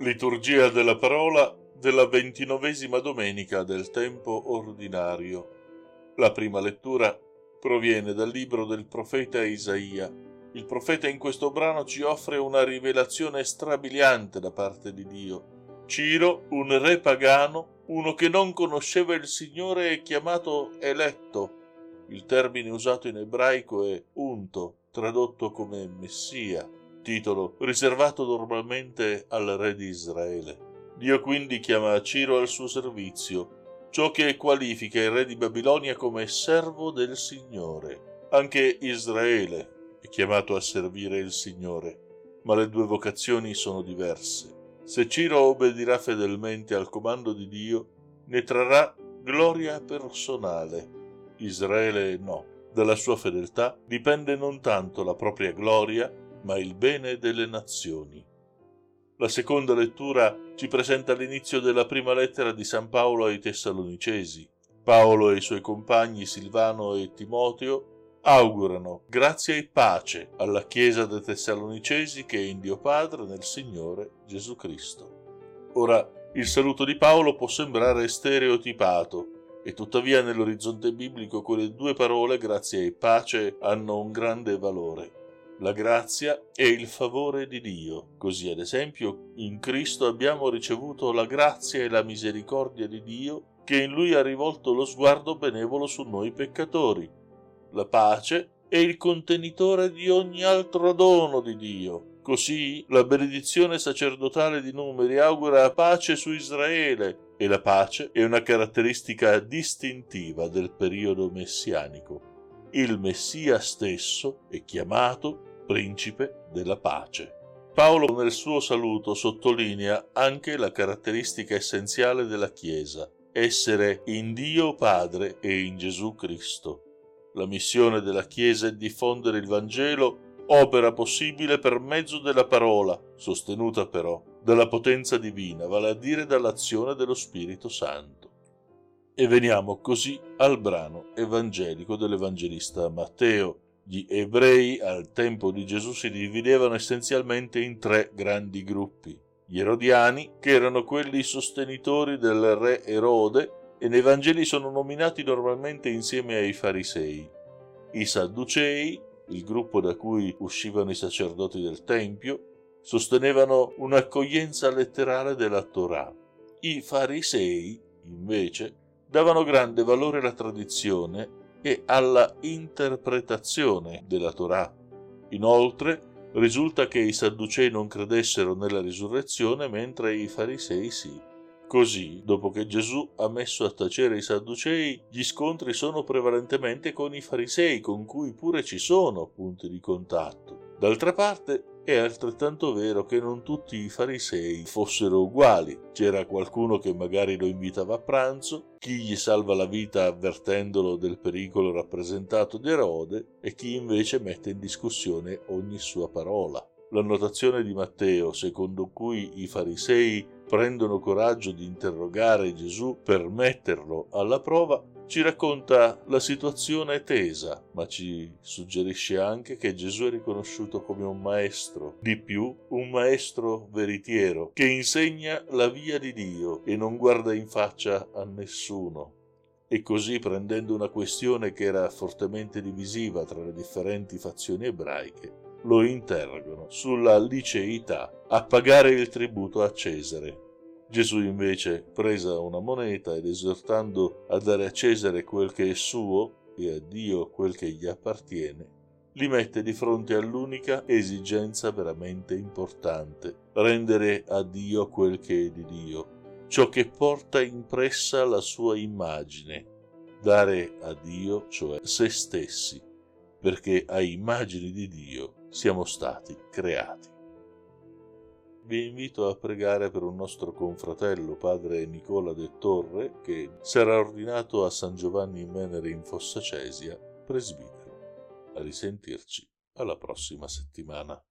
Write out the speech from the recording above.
Liturgia della parola della ventinovesima domenica del tempo ordinario. La prima lettura proviene dal libro del profeta Isaia. Il profeta in questo brano ci offre una rivelazione strabiliante da parte di Dio. Ciro, un re pagano, uno che non conosceva il Signore, è chiamato eletto. Il termine usato in ebraico è unto, tradotto come Messia titolo riservato normalmente al re di Israele. Dio quindi chiama Ciro al suo servizio, ciò che qualifica il re di Babilonia come servo del Signore. Anche Israele è chiamato a servire il Signore, ma le due vocazioni sono diverse. Se Ciro obbedirà fedelmente al comando di Dio, ne trarrà gloria personale. Israele no. Dalla sua fedeltà dipende non tanto la propria gloria, ma il bene delle nazioni. La seconda lettura ci presenta l'inizio della prima lettera di San Paolo ai Tessalonicesi. Paolo e i suoi compagni Silvano e Timoteo augurano grazia e pace alla Chiesa dei Tessalonicesi che è in Dio Padre nel Signore Gesù Cristo. Ora, il saluto di Paolo può sembrare stereotipato, e tuttavia nell'orizzonte biblico quelle due parole, grazia e pace, hanno un grande valore la grazia e il favore di Dio. Così, ad esempio, in Cristo abbiamo ricevuto la grazia e la misericordia di Dio che in Lui ha rivolto lo sguardo benevolo su noi peccatori. La pace è il contenitore di ogni altro dono di Dio. Così la benedizione sacerdotale di numeri augura pace su Israele e la pace è una caratteristica distintiva del periodo messianico. Il Messia stesso è chiamato principe della pace. Paolo nel suo saluto sottolinea anche la caratteristica essenziale della Chiesa, essere in Dio Padre e in Gesù Cristo. La missione della Chiesa è diffondere il Vangelo opera possibile per mezzo della parola, sostenuta però dalla potenza divina, vale a dire dall'azione dello Spirito Santo. E veniamo così al brano evangelico dell'Evangelista Matteo, gli ebrei al tempo di Gesù si dividevano essenzialmente in tre grandi gruppi. Gli erodiani, che erano quelli sostenitori del re Erode, e nei Vangeli sono nominati normalmente insieme ai farisei. I sadducei, il gruppo da cui uscivano i sacerdoti del Tempio, sostenevano un'accoglienza letterale della Torah. I farisei, invece, davano grande valore alla tradizione e alla interpretazione della Torah. Inoltre, risulta che i Sadducei non credessero nella risurrezione mentre i Farisei sì. Così, dopo che Gesù ha messo a tacere i Sadducei, gli scontri sono prevalentemente con i Farisei, con cui pure ci sono punti di contatto. D'altra parte, è altrettanto vero che non tutti i farisei fossero uguali. C'era qualcuno che magari lo invitava a pranzo, chi gli salva la vita avvertendolo del pericolo rappresentato da Erode e chi invece mette in discussione ogni sua parola. La notazione di Matteo, secondo cui i farisei prendono coraggio di interrogare Gesù per metterlo alla prova, ci racconta la situazione tesa, ma ci suggerisce anche che Gesù è riconosciuto come un maestro, di più un maestro veritiero, che insegna la via di Dio e non guarda in faccia a nessuno. E così, prendendo una questione che era fortemente divisiva tra le differenti fazioni ebraiche, lo interrogano sulla liceità a pagare il tributo a Cesare Gesù invece, presa una moneta ed esortando a dare a Cesare quel che è suo e a Dio quel che gli appartiene, li mette di fronte all'unica esigenza veramente importante, rendere a Dio quel che è di Dio, ciò che porta impressa la sua immagine, dare a Dio, cioè se stessi, perché a immagini di Dio siamo stati creati vi invito a pregare per un nostro confratello, padre Nicola de Torre, che sarà ordinato a San Giovanni in Venere in Fossa Cesia, presbitero. A risentirci alla prossima settimana.